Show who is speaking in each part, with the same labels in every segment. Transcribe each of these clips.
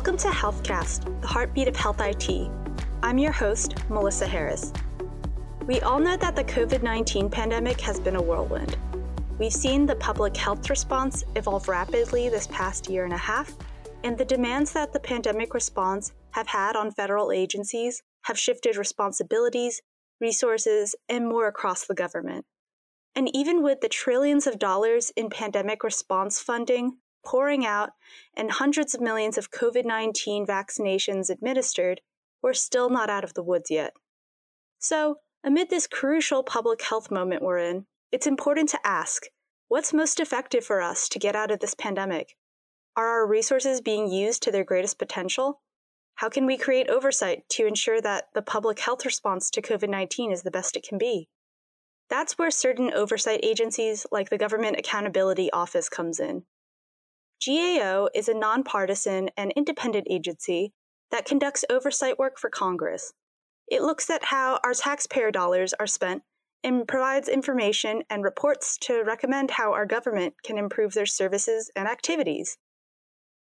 Speaker 1: Welcome to HealthCast, the heartbeat of health IT. I'm your host, Melissa Harris. We all know that the COVID 19 pandemic has been a whirlwind. We've seen the public health response evolve rapidly this past year and a half, and the demands that the pandemic response have had on federal agencies have shifted responsibilities, resources, and more across the government. And even with the trillions of dollars in pandemic response funding pouring out and hundreds of millions of COVID 19 vaccinations administered, we're still not out of the woods yet. So, amid this crucial public health moment we're in, it's important to ask what's most effective for us to get out of this pandemic? Are our resources being used to their greatest potential? How can we create oversight to ensure that the public health response to COVID 19 is the best it can be? That's where certain oversight agencies like the Government Accountability Office comes in. GAO is a nonpartisan and independent agency that conducts oversight work for Congress. It looks at how our taxpayer dollars are spent and provides information and reports to recommend how our government can improve their services and activities.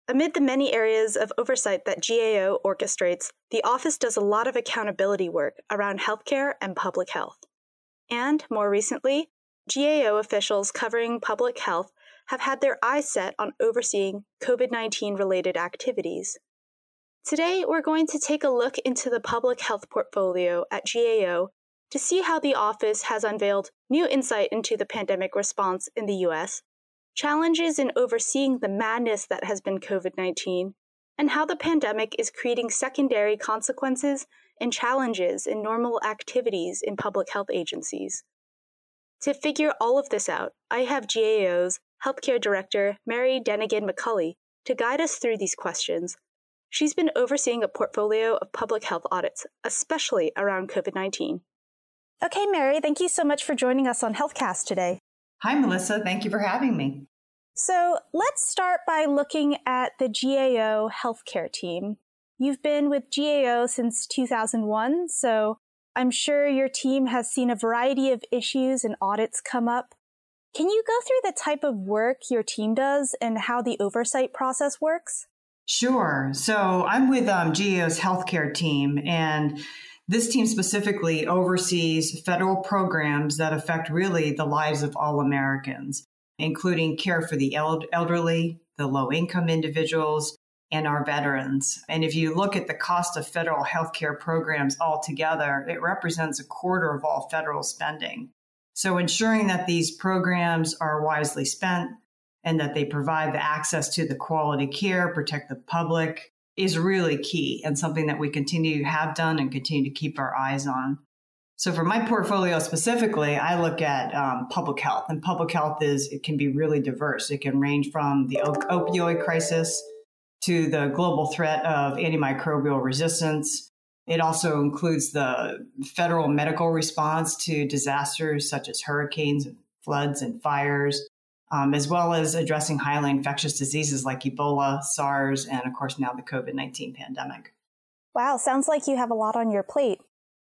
Speaker 1: Amid the many areas of oversight that GAO orchestrates, the office does a lot of accountability work around healthcare and public health. And more recently, GAO officials covering public health have had their eyes set on overseeing COVID 19 related activities. Today, we're going to take a look into the public health portfolio at GAO to see how the office has unveiled new insight into the pandemic response in the US, challenges in overseeing the madness that has been COVID 19, and how the pandemic is creating secondary consequences and challenges in normal activities in public health agencies. To figure all of this out, I have GAO's Healthcare Director Mary Denigan Macauley to guide us through these questions. She's been overseeing a portfolio of public health audits, especially around COVID 19. Okay, Mary, thank you so much for joining us on HealthCast today.
Speaker 2: Hi, Melissa. Thank you for having me.
Speaker 1: So let's start by looking at the GAO healthcare team. You've been with GAO since 2001, so I'm sure your team has seen a variety of issues and audits come up. Can you go through the type of work your team does and how the oversight process works?
Speaker 2: Sure. So I'm with um, GAO's healthcare team, and this team specifically oversees federal programs that affect really the lives of all Americans, including care for the elderly, the low income individuals, and our veterans. And if you look at the cost of federal healthcare programs altogether, it represents a quarter of all federal spending. So ensuring that these programs are wisely spent and that they provide the access to the quality care, protect the public, is really key and something that we continue to have done and continue to keep our eyes on. So for my portfolio specifically, I look at um, public health, and public health is it can be really diverse. It can range from the op- opioid crisis to the global threat of antimicrobial resistance. It also includes the federal medical response to disasters such as hurricanes, floods, and fires um, as well as addressing highly infectious diseases like Ebola, SARS, and of course now the COVID 19 pandemic.
Speaker 1: Wow, sounds like you have a lot on your plate.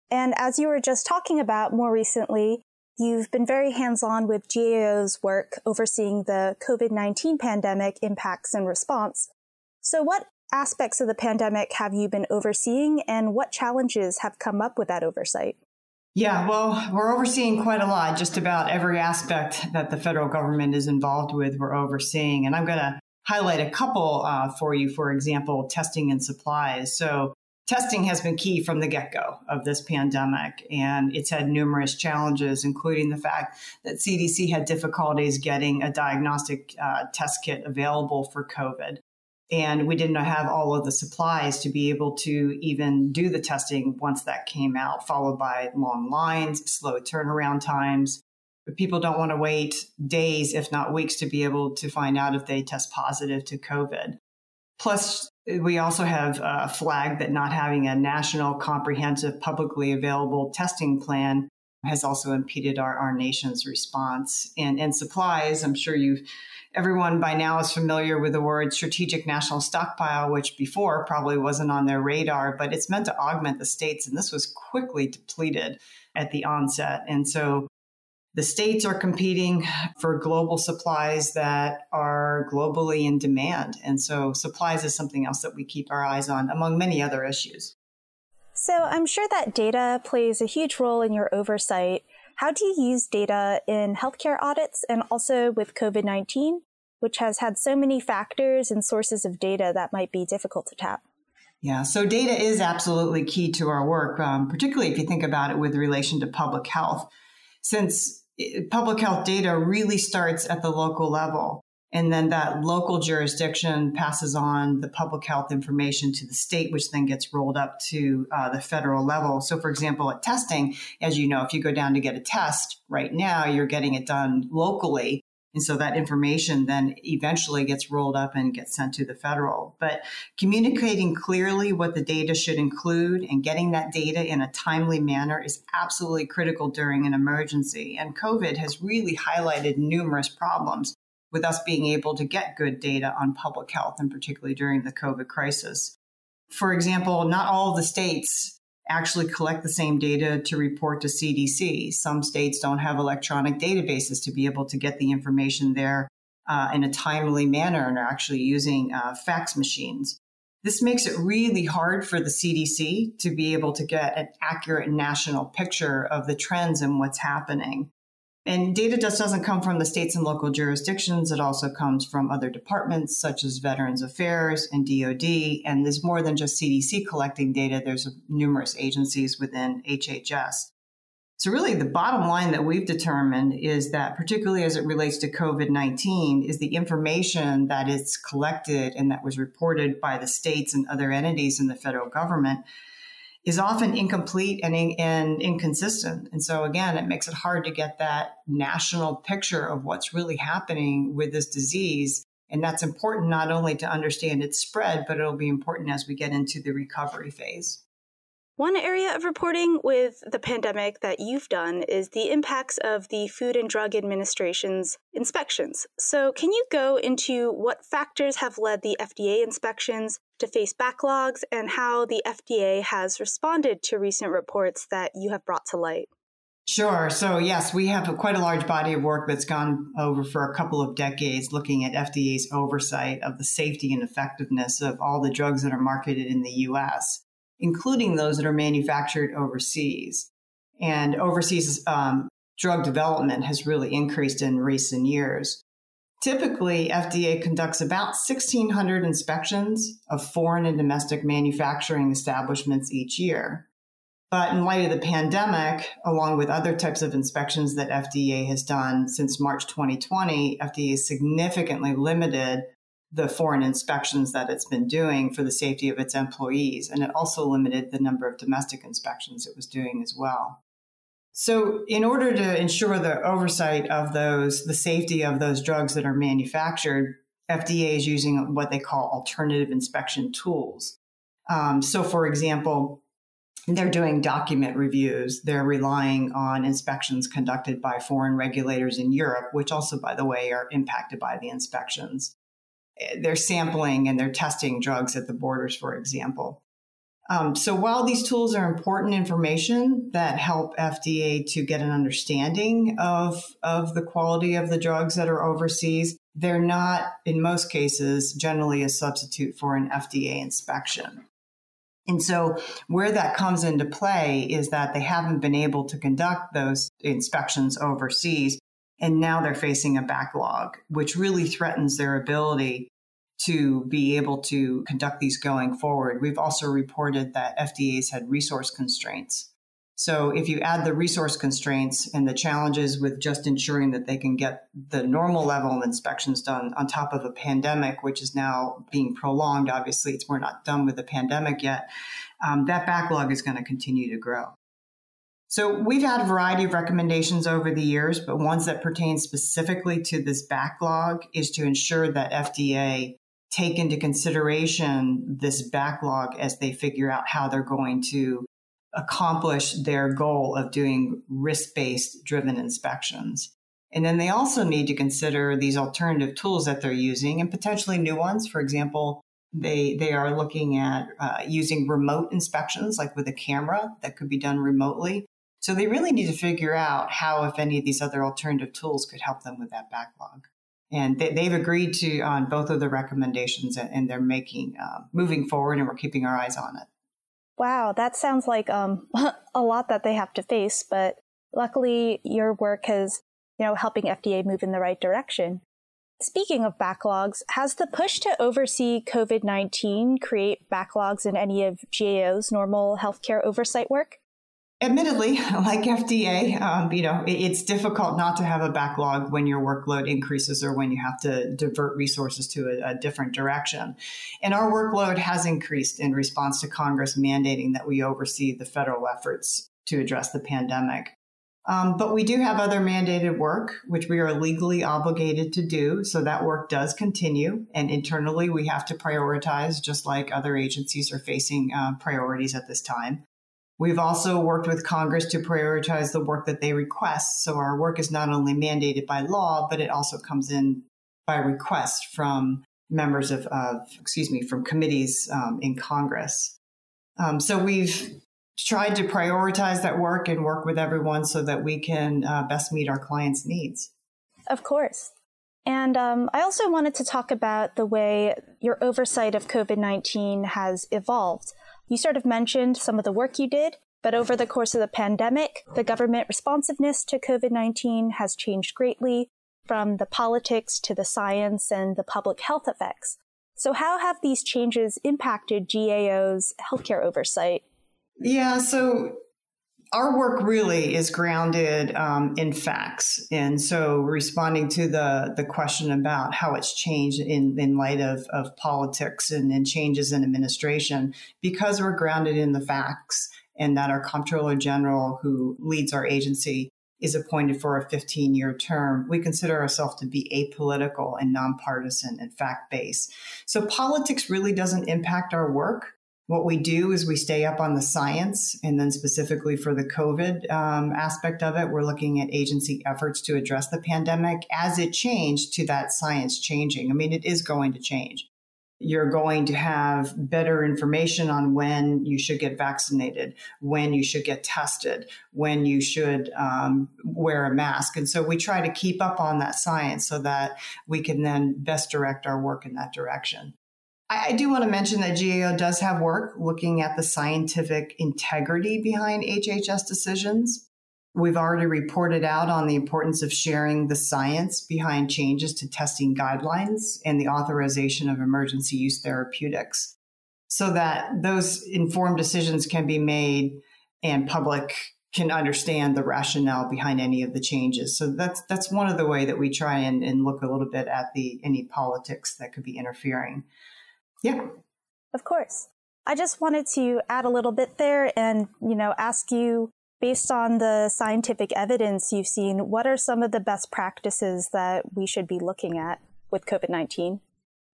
Speaker 1: And as you were just talking about more recently, you've been very hands on with GAO's work overseeing the COVID 19 pandemic impacts and response. So, what aspects of the pandemic have you been overseeing, and what challenges have come up with that oversight?
Speaker 2: Yeah, well, we're overseeing quite a lot. Just about every aspect that the federal government is involved with, we're overseeing. And I'm going to highlight a couple uh, for you. For example, testing and supplies. So, testing has been key from the get go of this pandemic, and it's had numerous challenges, including the fact that CDC had difficulties getting a diagnostic uh, test kit available for COVID and we didn't have all of the supplies to be able to even do the testing once that came out followed by long lines slow turnaround times. But people don't want to wait days if not weeks to be able to find out if they test positive to covid. Plus we also have a flag that not having a national comprehensive publicly available testing plan has also impeded our, our nation's response and, and supplies i'm sure you've everyone by now is familiar with the word strategic national stockpile, which before probably wasn't on their radar, but it's meant to augment the states. And this was quickly depleted at the onset. And so The states are competing for global supplies that are globally in demand. And so supplies is something else that we keep our eyes on, among many other issues.
Speaker 1: So I'm sure that data plays a huge role in your oversight. How do you use data in healthcare audits and also with COVID 19, which has had so many factors and sources of data that might be difficult to tap?
Speaker 2: Yeah, so data is absolutely key to our work, um, particularly if you think about it with relation to public health. Since eh, public health data really starts at the local level, and then that local jurisdiction passes on the public health information to the state, which then gets rolled up to uh, the federal level. So, for example, at testing, as you know, if you go down to get a test right now, you're getting it done locally. And so that information then eventually gets rolled up and gets sent to the federal. But communicating clearly what the data should include and getting that data in a timely manner is absolutely critical during an emergency. And COVID has really highlighted numerous problems with us being able to get good data on public health, and particularly during the COVID crisis. For example, not all the states actually collect the same data to report to CDC. Some states don't have electronic databases to be able to get the information there uh, in a timely manner and are actually using uh, fax machines. This makes it really hard for the CDC to be able to get an accurate national picture of the trends and what's happening. And data just doesn't come from the states and local jurisdictions. It also comes from other departments such as Veterans Affairs and DoD. And there's more than just CDC collecting data. There's numerous agencies within HHS. So really the bottom line that we've determined is that particularly as it relates to COVID-19 is the information that is collected and that was reported by the states and other entities in the federal government is often incomplete and, and inconsistent. And so, again, it makes it hard to get that national picture of what's really happening with this disease. And that's important not only to understand its spread, but it'll be important as we get into the recovery phase.
Speaker 1: One area of reporting with the pandemic that you've done is the impacts of the Food and Drug Administration's inspections. So, can you go into what factors have led the FDA inspections to face backlogs and how the FDA has responded to recent reports that you have brought to light?
Speaker 2: Sure. So, yes, we have a, quite a large body of work that's gone over for a couple of decades looking at FDA's oversight of the safety and effectiveness of all the drugs that are marketed in the US including those that are manufactured overseas. And overseas um, drug development has really increased in recent years. Typically, FDA conducts about 1,600 inspections of foreign and domestic manufacturing establishments each year. But in light of the pandemic, along with other types of inspections that FDA has done since March 2020, FDA significantly limited the foreign inspections that it's been doing for the safety of its employees. And it also limited the number of domestic inspections it was doing as well. So, in order to ensure the oversight of those, the safety of those drugs that are manufactured, FDA is using what they call alternative inspection tools. Um, so, for example, they're doing document reviews. They're relying on inspections conducted by foreign regulators in Europe, which also, by the way, are impacted by the inspections they're sampling and they're testing drugs at the borders, for example. Um, so while these tools are important information that help FDA to get an understanding of, of the quality of the drugs that are overseas, they're not, in most cases, generally a substitute for an FDA inspection. And so, where that comes into play is that they haven't been able to conduct those inspections overseas and now they're facing a backlog, which really threatens their ability to be able to conduct these going forward. We've also reported that FDA's had resource constraints. So if you add the resource constraints and the challenges with just ensuring that they can get the normal level of inspections done on top of a pandemic, which is now being prolonged, obviously it's, we're not done with the pandemic yet, um, that backlog is going to continue to grow. So we've had a variety of recommendations over the years, but ones that pertain specifically to this backlog is to ensure that FDA take into consideration this backlog as they figure out how they're going to accomplish their goal of doing risk-based driven inspections. And then they also need to consider these alternative tools that they're using and potentially new ones. For example, they they are looking at uh, using remote inspections, like with a camera that could be done remotely, So they really need to figure out how, if any of these other alternative tools could help them with that backlog. And they, have agreed to on both of the recommendations, and they're making uh, moving forward, and we're keeping our eyes on it.
Speaker 1: Wow, that sounds like um, a lot that they have to face. But luckily, your work has, you know, helping FDA move in the right direction. Speaking of backlogs, has the push to oversee COVID 19 create backlogs in any of GAO's normal healthcare oversight work?
Speaker 2: Admittedly, like FDA, um, you know, it's difficult not to have a backlog when your workload increases or when you have to divert resources to a, a, different direction. And our workload has increased in response to Congress mandating that we oversee the federal efforts to address the pandemic. Um, but we do have other mandated work, which we are legally obligated to do. So that work does continue. And internally, we have to prioritize, just like other agencies are facing uh, priorities at this time. We've also worked with Congress to prioritize the work that they request. So our work is not only mandated by law, but it also comes in by request from members of, of excuse me, from committees um, in Congress. Um, so we've tried to prioritize that work and work with everyone so that we can uh, best meet our clients' needs.
Speaker 1: Of course. And um, I also wanted to talk about the way your oversight of COVID 19 has evolved. You sort of mentioned some of the work you did, but over the course of the pandemic, the government responsiveness to COVID 19 has changed greatly from the politics to the science and the public health effects. So, how have these changes impacted GAO's healthcare oversight?
Speaker 2: Yeah, so our work really is grounded um, in facts, and so responding to the the question about how it's changed in in light of of politics and, and changes in administration, because we're grounded in the facts, and that our comptroller general, who leads our agency, is appointed for a 15 year term, we consider ourselves to be apolitical and nonpartisan and fact based. So politics really doesn't impact our work. What we do is we stay up on the science, and then specifically for the COVID um, aspect of it, we're looking at agency efforts to address the pandemic as it changed to that science changing. I mean, it is going to change. You're going to have better information on when you should get vaccinated, when you should get tested, when you should um, wear a mask. And so we try to keep up on that science so that we can then best direct our work in that direction. I, do want to mention that GAO does have work looking at the scientific integrity behind HHS decisions. We've already reported out on the importance of sharing the science behind changes to testing guidelines and the authorization of emergency use therapeutics so that those informed decisions can be made and public can understand the rationale behind any of the changes. So that's that's one of the way that we try and, and look a little bit at the any politics that could be interfering. Yeah.
Speaker 1: Of course. I just wanted to add a little bit there and, you know, ask you based on the scientific evidence you've seen, what are some of the best practices that we should be looking at with COVID 19?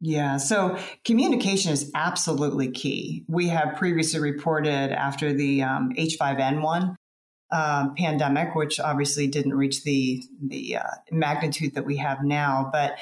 Speaker 2: Yeah, so communication is absolutely key. We have previously reported after the um, H5N1 uh, pandemic, which obviously didn't reach the the uh, magnitude that we have now, but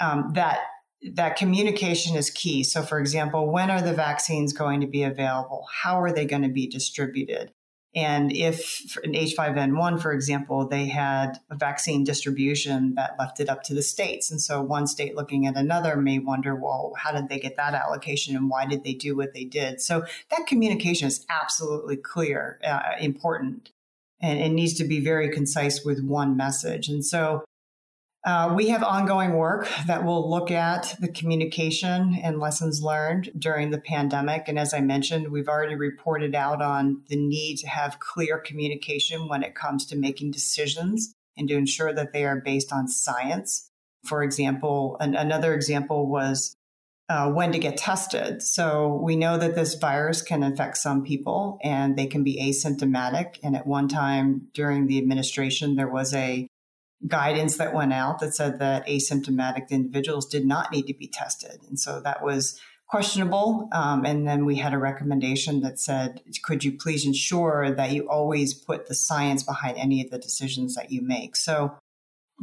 Speaker 2: um, that that communication is key. So, for example, when are the vaccines going to be available? How are they going to be distributed? And if in H5N1, for example, they had a vaccine distribution that left it up to the states. And so one state looking at another may wonder, well, how did they get that allocation and why did they do what they did? So that communication is absolutely clear, uh, important, and it needs to be very concise with one message. And so uh, we have ongoing work that will look at the communication and lessons learned during the pandemic. And as I mentioned, we've already reported out on the need to have clear communication when it comes to making decisions and to ensure that they are based on science. For example, an, another example was uh, when to get tested. So we know that this virus can infect some people and they can be asymptomatic. And at one time during the administration, there was a guidance that went out that said that asymptomatic individuals did not need to be tested. And so that was questionable. Um, and then we had a recommendation that said, could you please ensure that you always put the science behind any of the decisions that you make? So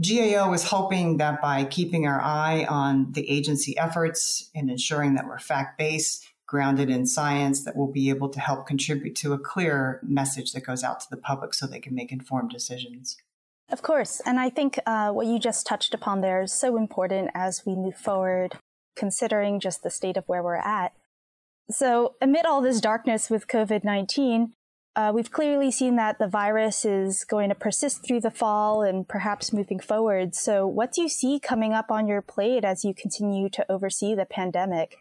Speaker 2: GAO is hoping that by keeping our eye on the agency efforts and ensuring that we're fact based, grounded in science that we'll be able to help contribute to a clear message that goes out to the public so they can make informed decisions.
Speaker 1: Of course. And I think uh, what you just touched upon there is so important as we move forward, considering just the state of where we're at. So, amid all this darkness with COVID 19, uh, we've clearly seen that the virus is going to persist through the fall and perhaps moving forward. So, what do you see coming up on your plate as you continue to oversee the pandemic?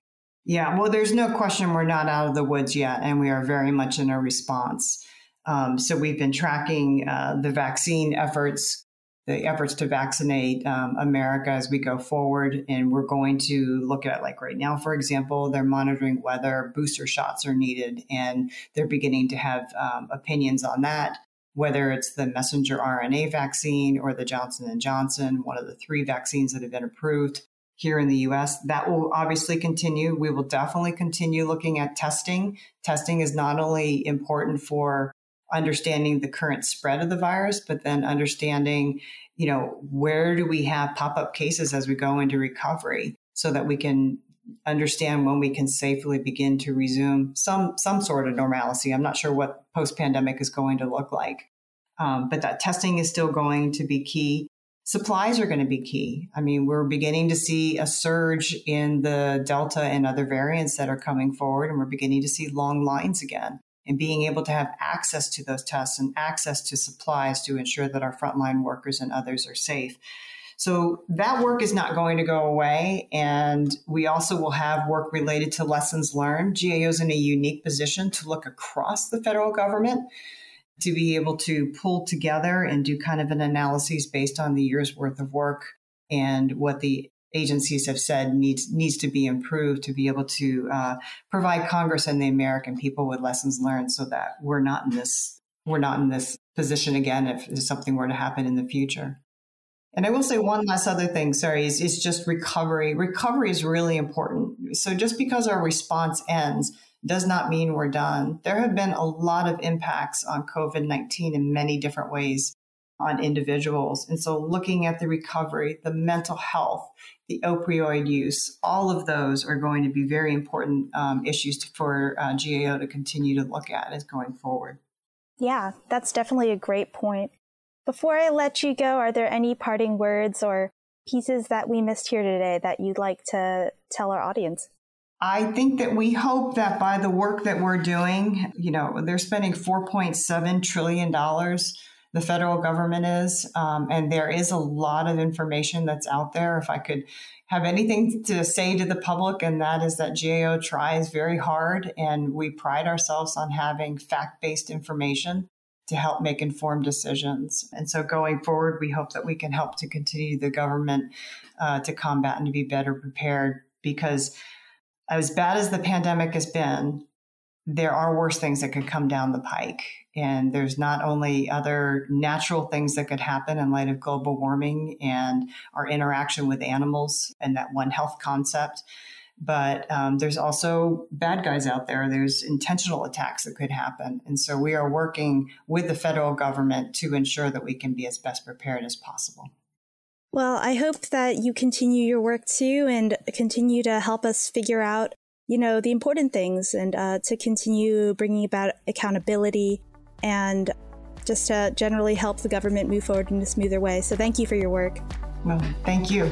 Speaker 2: Yeah, well, there's no question we're not out of the woods yet, and we are very much in a response. Um, so we've been tracking uh, the vaccine efforts, the efforts to vaccinate um, America as we go forward. And we're going to look at, like right now, for example, they're monitoring whether booster shots are needed, and they're beginning to have um, opinions on that. Whether it's the messenger RNA vaccine or the Johnson and Johnson, one of the three vaccines that have been approved here in the US. That will obviously continue. We will definitely continue looking at testing. Testing is not only important for understanding the current spread of the virus, but then understanding, you know, where do we have pop up cases as we go into recovery so that we can understand when we can safely begin to resume some some sort of normalcy. I'm not sure what post pandemic is going to look like, um, but that testing is still going to be key. Supplies are going to be key. I mean, we're beginning to see a surge in the Delta and other variants that are coming forward, and we're beginning to see long lines again and being able to have access to those tests and access to supplies to ensure that our frontline workers and others are safe. So that work is not going to go away. And we also will have work related to lessons learned. GAO is in a unique position to look across the federal government to be able to pull together and do kind of an analysis based on the year's worth of work and what the agencies have said needs needs to be improved to be able to uh, provide Congress and the American people with lessons learned, so that we're not in this we're not in this position again if something were to happen in the future. And I will say one last other thing, sorry, is, is just recovery. Recovery is really important. So just because our response ends does not mean we're done. There have been a lot of impacts on COVID 19 in many different ways on individuals. And so looking at the recovery, the mental health, the opioid use, all of those are going to be very important um, issues to, for uh, GAO to continue to look at as going forward.
Speaker 1: Yeah, that's definitely a great point. Before I let you go, are there any parting words or pieces that we missed here today that you'd like to tell our audience?
Speaker 2: I think that we hope that by the work that we're doing, you know, they're spending $4.7 trillion the federal government is. Um, and there is a lot of information that's out there. If I could have anything to say to the public, and that is that GAO tries very hard, and we pride ourselves on having fact based information to help make informed decisions. And so going forward, we hope that we can help to continue the government uh, to combat and to be better prepared because as bad as the pandemic has been, there are worse things that could come down the pike. And there's not only other natural things that could happen in light of global warming and our interaction with animals and that One Health concept, but um, there's also bad guys out there. There's intentional attacks that could happen. And so we are working with the federal government to ensure that we can be as best prepared as possible.
Speaker 1: Well, I hope that you continue your work too and continue to help us figure out you know, the important things and uh, to continue bringing about accountability and just to generally help the government move forward in a smoother way. So thank you for your work.
Speaker 2: Well, thank you.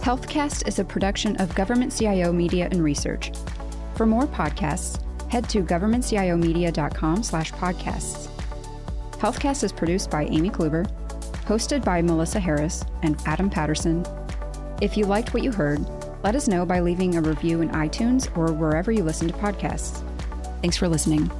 Speaker 3: Healthcast is a production of Government CIO Media and Research. For more podcasts, head to governmentciomedia.com slash podcasts. Healthcast is produced by Amy Kluber, hosted by Melissa Harris and Adam Patterson. If you liked what you heard, let us know by leaving a review in iTunes or wherever you listen to podcasts. Thanks for listening.